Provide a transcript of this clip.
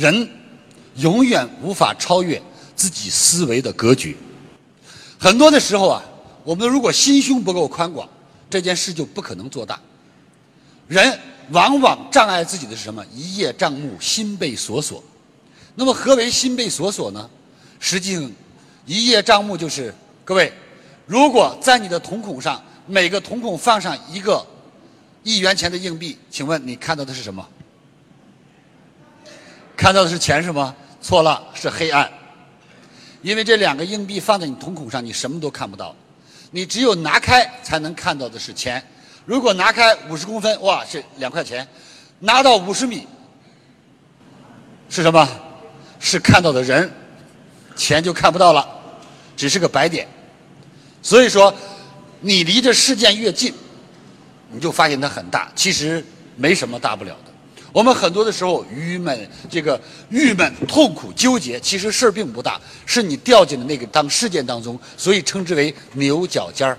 人永远无法超越自己思维的格局。很多的时候啊，我们如果心胸不够宽广，这件事就不可能做大。人往往障碍自己的是什么？一叶障目，心被锁锁。那么何为心被锁锁呢？实际上，一叶障目就是各位，如果在你的瞳孔上每个瞳孔放上一个一元钱的硬币，请问你看到的是什么？看到的是钱是吗？错了，是黑暗。因为这两个硬币放在你瞳孔上，你什么都看不到，你只有拿开才能看到的是钱。如果拿开五十公分，哇，是两块钱；拿到五十米，是什么？是看到的人，钱就看不到了，只是个白点。所以说，你离这事件越近，你就发现它很大，其实没什么大不了的。我们很多的时候郁闷、这个郁闷、痛苦、纠结，其实事儿并不大，是你掉进了那个当事件当中，所以称之为牛角尖儿。